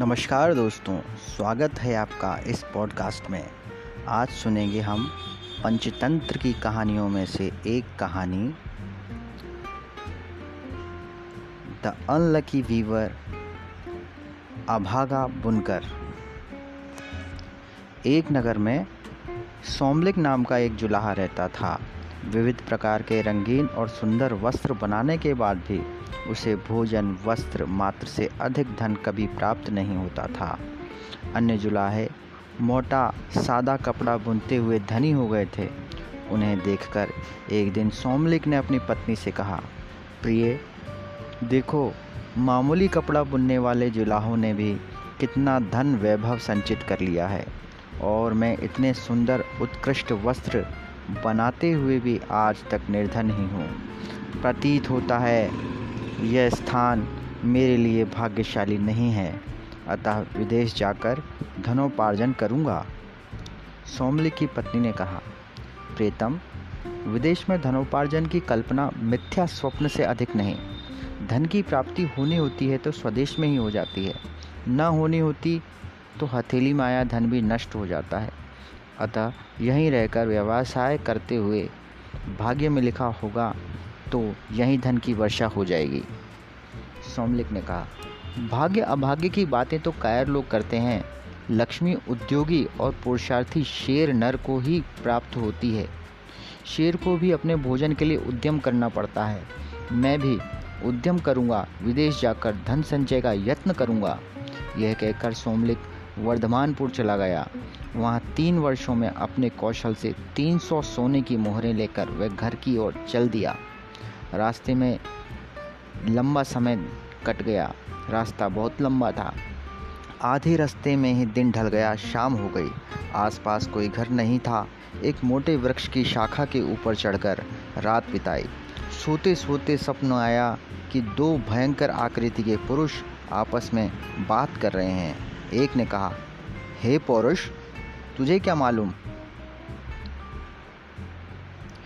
नमस्कार दोस्तों, स्वागत है आपका इस पॉडकास्ट में। आज सुनेंगे हम पंचतंत्र की कहानियों में से एक कहानी। द अनलकी वीवर अभागा बुनकर। एक नगर में सोमलिक नाम का एक जुलाहा रहता था। विविध प्रकार के रंगीन और सुंदर वस्त्र बनाने के बाद भी उसे भोजन, वस्त्र मात्र से अधिक धन कभी प्राप्त नहीं होता था। अन्य जुलाहे, मोटा, सादा कपड़ा बुनते हुए धनी हो गए थे। उन्हें देखकर एक दिन सोमलिक ने अपनी पत्नी से कहा, प्रिय, देखो, मामूली कपड़ा बुनने वाले जुलाहों ने भी कितना धन वैभव संचित कर लिया है, और मैं इतने सुंदर, उत्कृष्ट वस्त्र बनाते हुए भी आज तक निर्धन ही हूँ। प्रतीत होता है यह स्थान मेरे लिए भाग्यशाली नहीं है। अतः विदेश जाकर धनोपार्जन करूँगा। सोमली की पत्नी ने कहा, प्रीतम, विदेश में धनोपार्जन की कल्पना मिथ्या स्वप्न से अधिक नहीं। धन की प्राप्ति होनी होती है तो स्वदेश में ही हो जाती है। न होनी होती तो हथेली माया धन भी नष्ट हो जाता है। अतः यहीं रहकर व्यवसाय करते हुए भाग्य में लिखा होगा तो यहीं धन की वर्षा हो जाएगी। सोमलिक ने कहा, भाग्य अभाग्य की बातें तो कायर लोग करते हैं। लक्ष्मी उद्योगी और पुरुषार्थी शेर नर को ही प्राप्त होती है। शेर को भी अपने भोजन के लिए उद्यम करना पड़ता है। मैं भी उद्यम करूँगा, विदेश जाकर धन संचय का यत्न करूँगा। यह कहकर सोमलिक वर्धमानपुर चला गया। वहाँ तीन वर्षों में अपने कौशल से 300 सोने की मोहरें लेकर वह घर की ओर चल दिया। रास्ते में लंबा समय कट गया। रास्ता बहुत लंबा था। आधे रास्ते में ही दिन ढल गया, शाम हो गई। आसपास कोई घर नहीं था। एक मोटे वृक्ष की शाखा के ऊपर चढ़कर रात बिताई। सोते सोते सपन आया कि दो भयंकर आकृति के पुरुष आपस में बात कर रहे हैं। एक ने कहा, हे पौरुष, तुझे क्या मालूम?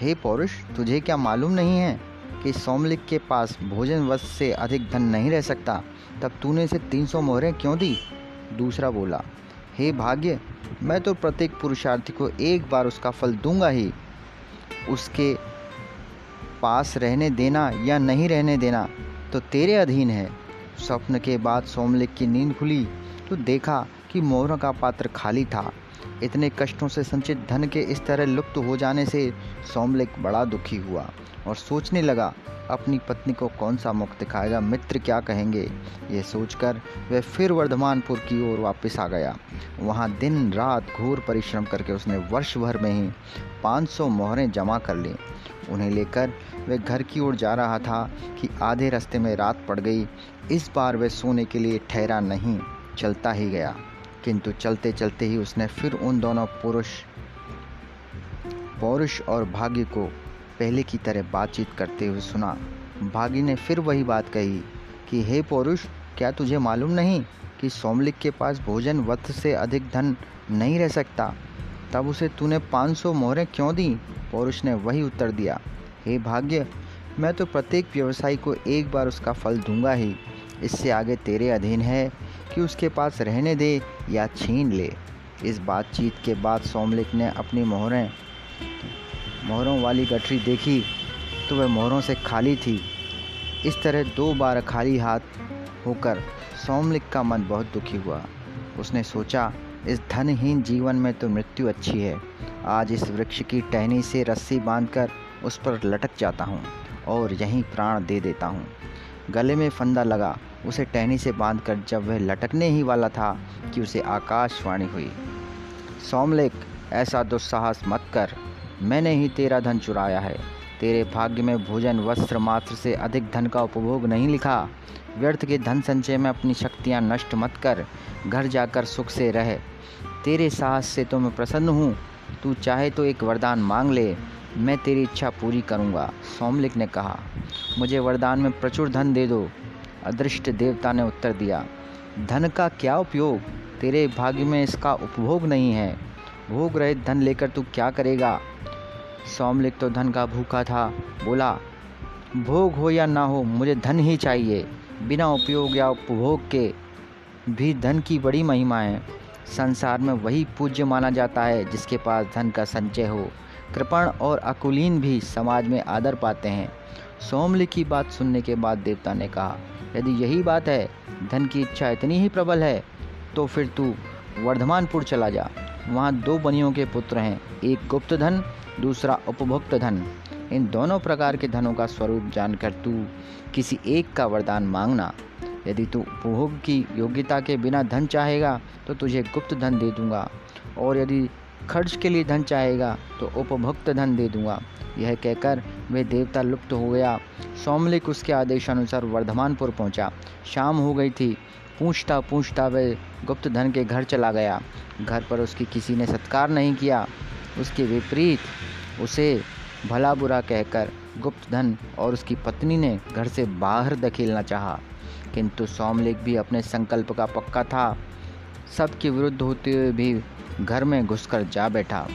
हे पौरुष, तुझे क्या मालूम नहीं है? कि सोमलिक के पास भोजन वश से अधिक धन नहीं रह सकता, तब तूने इसे तीन सौ मोहरें क्यों दी? दूसरा बोला, हे भाग्य, मैं तो प्रत्येक पुरुषार्थी को एक बार उसका फल दूँगा ही। उसके पास रहने देना या नहीं रहने देना तो तेरे अधीन है। स्वप्न के बाद सोमलिक की नींद खुली तो देखा कि मोहरों का पात्र खाली था। इतने कष्टों से संचित धन के इस तरह लुप्त हो जाने से सोमलिक बड़ा दुखी हुआ और सोचने लगा, अपनी पत्नी को कौन सा मुख दिखाएगा, मित्र क्या कहेंगे? ये सोचकर वह फिर वर्धमानपुर की ओर वापस आ गया। वहाँ दिन रात घोर परिश्रम करके उसने वर्ष भर में ही 500 मोहरें जमा कर ली। उन्हें लेकर वह घर की ओर जा रहा था कि आधे रास्ते में रात पड़ गई। इस बार वह सोने के लिए ठहरा नहीं, चलता ही गया। किंतु चलते चलते ही उसने फिर उन दोनों पुरुष, पौरुष और भाग्य को पहले की तरह बातचीत करते हुए सुना। भागी ने फिर वही बात कही कि, हे पौरुष, क्या तुझे मालूम नहीं कि सोमलिक के पास भोजन वक्त से अधिक धन नहीं रह सकता? तब उसे तूने 500 मोहरें क्यों दी? पौरुष ने वही उत्तर दिया। हे भाग्य, मैं तो प्रत्येक व्यवसायी को एक बार उसका फल दूँगा ही। इससे आगे तेरे अधीन है कि उसके पास रहने दे या छीन ले। इस बातचीत के बाद सोमलिक ने अपनी मोहरें, मोहरों वाली गठरी देखी तो वह मोहरों से खाली थी। इस तरह दो बार खाली हाथ होकर सोमलिक का मन बहुत दुखी हुआ। उसने सोचा, इस धनहीन जीवन में तो मृत्यु अच्छी है। आज इस वृक्ष की टहनी से रस्सी बांधकर उस पर लटक जाता हूँ और यहीं प्राण दे देता हूँ। गले में फंदा लगा उसे टहनी से बांधकर जब वह लटकने ही वाला था कि उसे आकाशवाणी हुई। सोमलेख ऐसा दुस्साहस मत कर। मैंने ही तेरा धन चुराया है। तेरे भाग्य में भोजन वस्त्र मात्र से अधिक धन का उपभोग नहीं लिखा। व्यर्थ के धन संचय में अपनी शक्तियाँ नष्ट मत कर। घर जाकर सुख से रह। तेरे साहस से तो मैं प्रसन्न हूँ। तू चाहे तो एक वरदान मांग ले। मैं तेरी इच्छा पूरी करूँगा सोमलिक ने कहा। मुझे वरदान में प्रचुर धन दे दो। अदृष्ट देवता ने उत्तर दिया, धन का क्या उपयोग? तेरे भाग्य में इसका उपभोग नहीं है। भोग रहित धन लेकर तू क्या करेगा? सौमलिक तो धन का भूखा था, बोला, भोग हो या ना हो, मुझे धन ही चाहिए, बिना उपयोग या उपभोग के भी धन की बड़ी महिमा है। संसार में वही पूज्य माना जाता है, जिसके पास धन का संचय हो। कृपण और अकुलीन भी समाज में आदर पाते हैं। सोमली की बात सुनने के बाद देवता ने कहा, यदि यही बात है, धन की इच्छा इतनी ही प्रबल है तो फिर तू वर्धमानपुर चला जा। वहाँ दो बनियों के पुत्र हैं, एक गुप्त धन, दूसरा उपभोक्त धन। इन दोनों प्रकार के धनों का स्वरूप जानकर तू किसी एक का वरदान मांगना। यदि तू उपभोग की योग्यता के बिना धन चाहेगा तो तुझे गुप्त धन दे दूँगा। और यदि खर्च के लिए धन चाहेगा तो उपभोक्त धन दे दूँगा। यह कहकर वे देवता लुप्त हो गया। सोमलिक उसके आदेशानुसार वर्धमानपुर पहुँचा। शाम हो गई थी। पूछता पूछता वह गुप्त धन के घर चला गया। घर पर उसकी किसी ने सत्कार नहीं किया। उसके विपरीत उसे भला बुरा कहकर गुप्त धन और उसकी पत्नी ने घर से बाहर धकेलना चाहा। किंतु सोमलेख भी अपने संकल्प का पक्का था। सबके विरुद्ध होते हुए भी घर में घुसकर जा बैठा।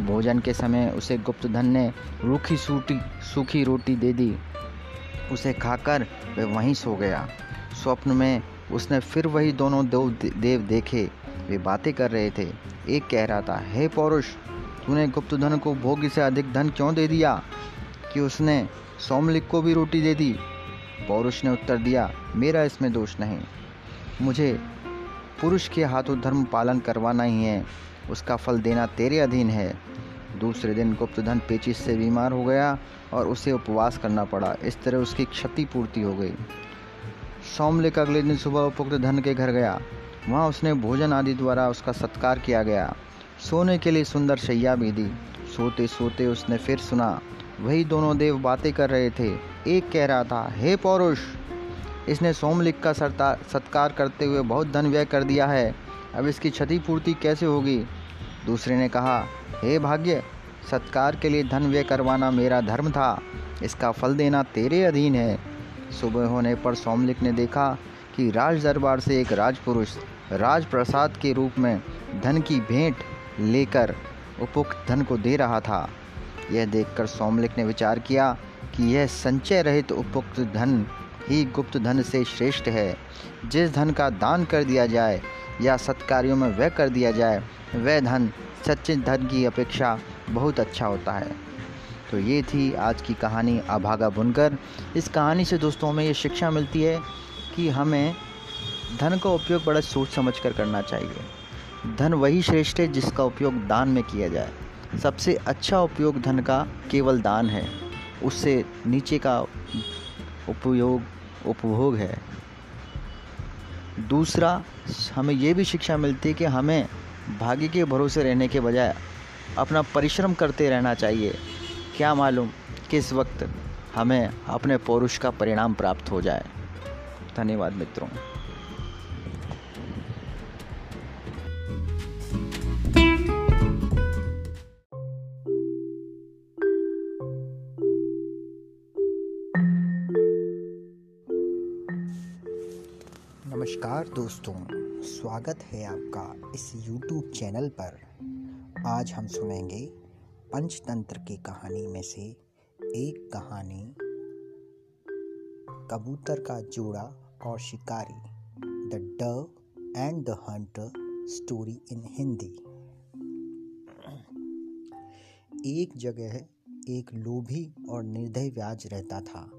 भोजन के समय उसे गुप्त धन ने रूखी सूटी, सूखी रोटी दे दी। उसे खाकर वह वहीं सो गया। स्वप्न में उसने फिर वही दोनों देव देव देखे। वे बातें कर रहे थे। एक कह रहा था, हे पौरुष, तूने गुप्त धन को भोग से अधिक धन क्यों दे दिया? कि उसने सोमलिक को भी रोटी दे दी? पौरुष ने उत्तर दिया, मेरा इसमें दोष नहीं। मुझे पुरुष के हाथों धर्म पालन करवाना ही है। उसका फल देना तेरे अधीन है। दूसरे दिन गुप्तधन पेचिस से बीमार हो गया और उसे उपवास करना पड़ा। इस तरह उसकी क्षति पूर्ति हो गई। सोमलिक अगले दिन सुबह उपयुक्त धन के घर गया। वहाँ उसने भोजन आदि द्वारा उसका सत्कार किया गया। सोने के लिए सुंदर शैया भी दी। सोते सोते उसने फिर सुना, वही दोनों देव बातें कर रहे थे। एक कह रहा था, हे पौरुष इसने सोमलिक का सत्कार करते हुए बहुत धन व्यय कर दिया है। अब इसकी क्षतिपूर्ति कैसे होगी? दूसरे ने कहा, हे भाग्य, सत्कार के लिए धन व्यय करवाना मेरा धर्म था। इसका फल देना तेरे अधीन है। सुबह होने पर सोमलिक ने देखा कि राज दरबार से एक राजपुरुष, राजप्रसाद के रूप में धन की भेंट लेकर उपयुक्त धन को दे रहा था। यह देखकर सोमलिक ने विचार किया कि यह संचय रहित उपयुक्त धन ही गुप्त धन से श्रेष्ठ है। जिस धन का दान कर दिया जाए या सत्कार्यों में व्यय कर दिया जाए, वह धन सच्चे धन की अपेक्षा बहुत अच्छा होता है। तो ये थी आज की कहानी अभागा बुनकर। इस कहानी से दोस्तों हमें ये शिक्षा मिलती है कि हमें धन का उपयोग बड़ा सोच समझ कर करना चाहिए। धन वही श्रेष्ठ है जिसका उपयोग दान में किया जाए। सबसे अच्छा उपयोग धन का केवल दान है। उससे नीचे का उपयोग उपभोग है। दूसरा, हमें ये भी शिक्षा मिलती है कि हमें भाग्य के भरोसे रहने के बजाय अपना परिश्रम करते रहना चाहिए। क्या मालूम किस वक्त हमें अपने पौरुष का परिणाम प्राप्त हो जाए। धन्यवाद मित्रों। है आपका इस YouTube चैनल पर। आज हम सुनेंगे पंचतंत्र की कहानी में से एक कहानी। कबूतर का जोड़ा और शिकारी the dove and the hunter story in Hindi एक जगह एक लोभी और निर्दय व्याज रहता था।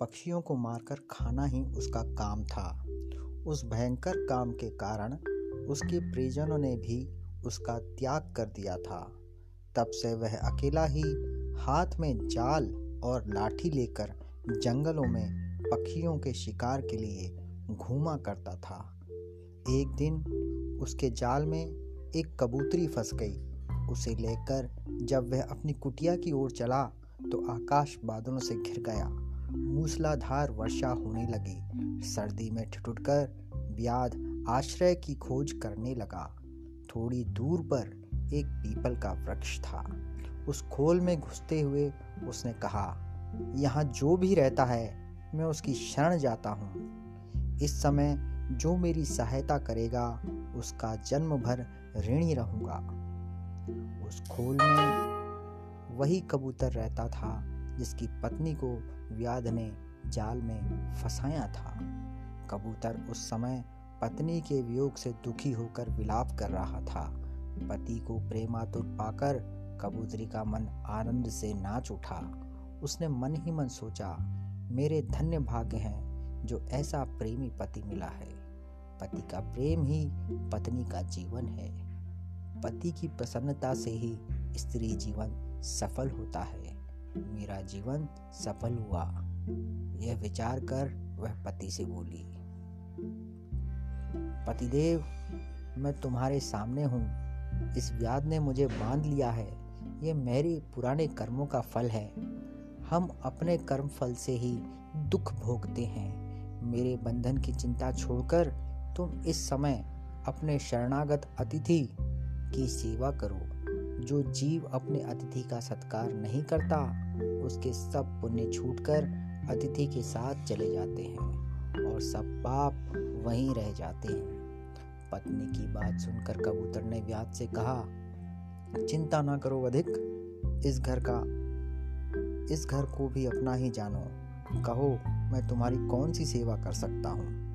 पक्षियों को मारकर खाना ही उसका काम था। उस भयंकर काम के कारण उसके परिजनों ने भी उसका त्याग कर दिया था। तब से वह अकेला ही हाथ में जाल और लाठी लेकर जंगलों में पक्षियों के शिकार के लिए घूमा करता था। एक दिन उसके जाल में एक कबूतरी फंस गई। उसे लेकर जब वह अपनी कुटिया की ओर चला तो आकाश बादलों से घिर गया। मूसलाधार वर्षा होने लगी। सर्दी में ठिठुरकर व्याध आश्रय की खोज करने लगा। थोड़ी दूर पर एक पीपल का वृक्ष था। उस खोल में घुसते हुए उसने कहा, यहाँ जो भी रहता है, मैं उसकी शरण जाता हूँ। इस समय जो मेरी सहायता करेगा, उसका जन्म भर ऋणी रहूँगा। उस खोल में वही कबूतर रहता था, जिसकी पत्नी को व्याध ने जाल में फंसाया था। कबूतर उस समय पत्नी के वियोग से दुखी होकर विलाप कर रहा था। पति को प्रेमातुर पाकर कबूतरी का मन आनंद से नाच उठा। उसने मन ही मन सोचा, मेरे धन्य भाग्य हैं जो ऐसा प्रेमी पति मिला है। पति का प्रेम ही पत्नी का जीवन है। पति की प्रसन्नता से ही स्त्री जीवन सफल होता है। मेरा जीवन सफल हुआ। यह विचार कर वह पति से बोली, पतिदेव, मैं तुम्हारे सामने हूँ। इस व्याध ने मुझे बाँध लिया है। ये मेरे पुराने कर्मों का फल है। हम अपने कर्म फल से ही दुख भोगते हैं। मेरे बंधन की चिंता छोड़कर तुम इस समय अपने शरणागत अतिथि की सेवा करो। जो जीव अपने अतिथि का सत्कार नहीं करता, उसके सब पुण्य छूटकर अतिथि के साथ चले जाते हैं और सब पाप वहीं रह जाते हैं। पत्नी की बात सुनकर कबूतर ने व्याध से कहा, चिंता ना करो अधिक इस घर का, इस घर को भी अपना ही जानो। कहो, मैं तुम्हारी कौन सी सेवा कर सकता हूँ?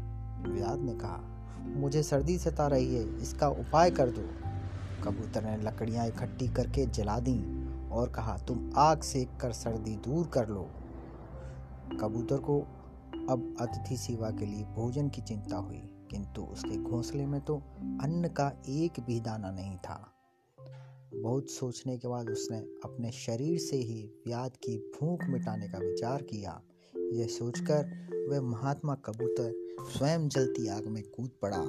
व्याद ने कहा, मुझे सर्दी सता रही है इसका उपाय कर दो। कबूतर ने लकड़ियाँ इकट्ठी करके जला दी और कहा, तुम आग सेक कर सर्दी दूर कर लो। कबूतर को अब अतिथि सेवा के लिए भोजन की चिंता हुई, किंतु उसके घोंसले में तो अन्न का एक भी दाना नहीं था। बहुत सोचने के बाद उसने अपने शरीर से ही व्याध की भूख मिटाने का विचार किया। यह सोचकर वह महात्मा कबूतर स्वयं जलती आग में कूद पड़ा।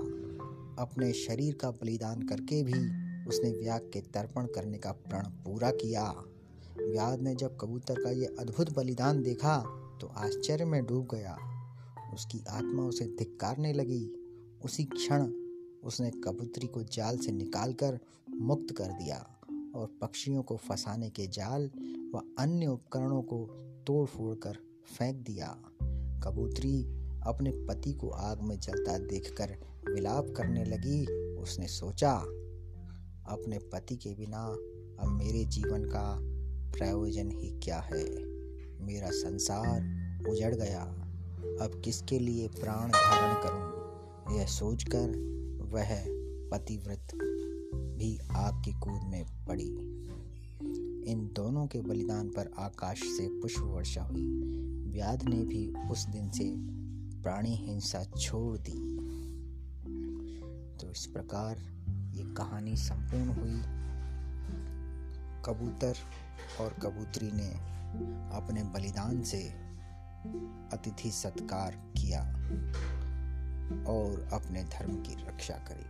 अपने शरीर का बलिदान करके भी उसने व्याग के तर्पण करने का प्रण पूरा किया। व्याध ने जब कबूतर का यह अद्भुत बलिदान देखा तो आश्चर्य में डूब गया। उसकी आत्मा उसे धिक्कारने लगी। उसी क्षण उसने कबूतरी को जाल से निकालकर मुक्त कर दिया और पक्षियों को फंसाने के जाल व अन्य उपकरणों को तोड़ फोड़ कर फेंक दिया। कबूतरी अपने पति को आग में जलता देखकर विलाप करने लगी। उसने सोचा अपने पति के बिना अब मेरे जीवन का प्रयोजन ही क्या है? मेरा संसार उजड़ गया। अब किसके लिए प्राण धारण करूँ? यह सोचकर वह पतिव्रत भी आग की कूद में पड़ी। इन दोनों के बलिदान पर आकाश से पुष्प वर्षा हुई। व्याध ने भी उस दिन से प्राणी हिंसा छोड़ दी। तो इस प्रकार ये कहानी संपूर्ण हुई कबूतर और कबूतरी ने अपने बलिदान से अतिथि सत्कार किया और अपने धर्म की रक्षा करी।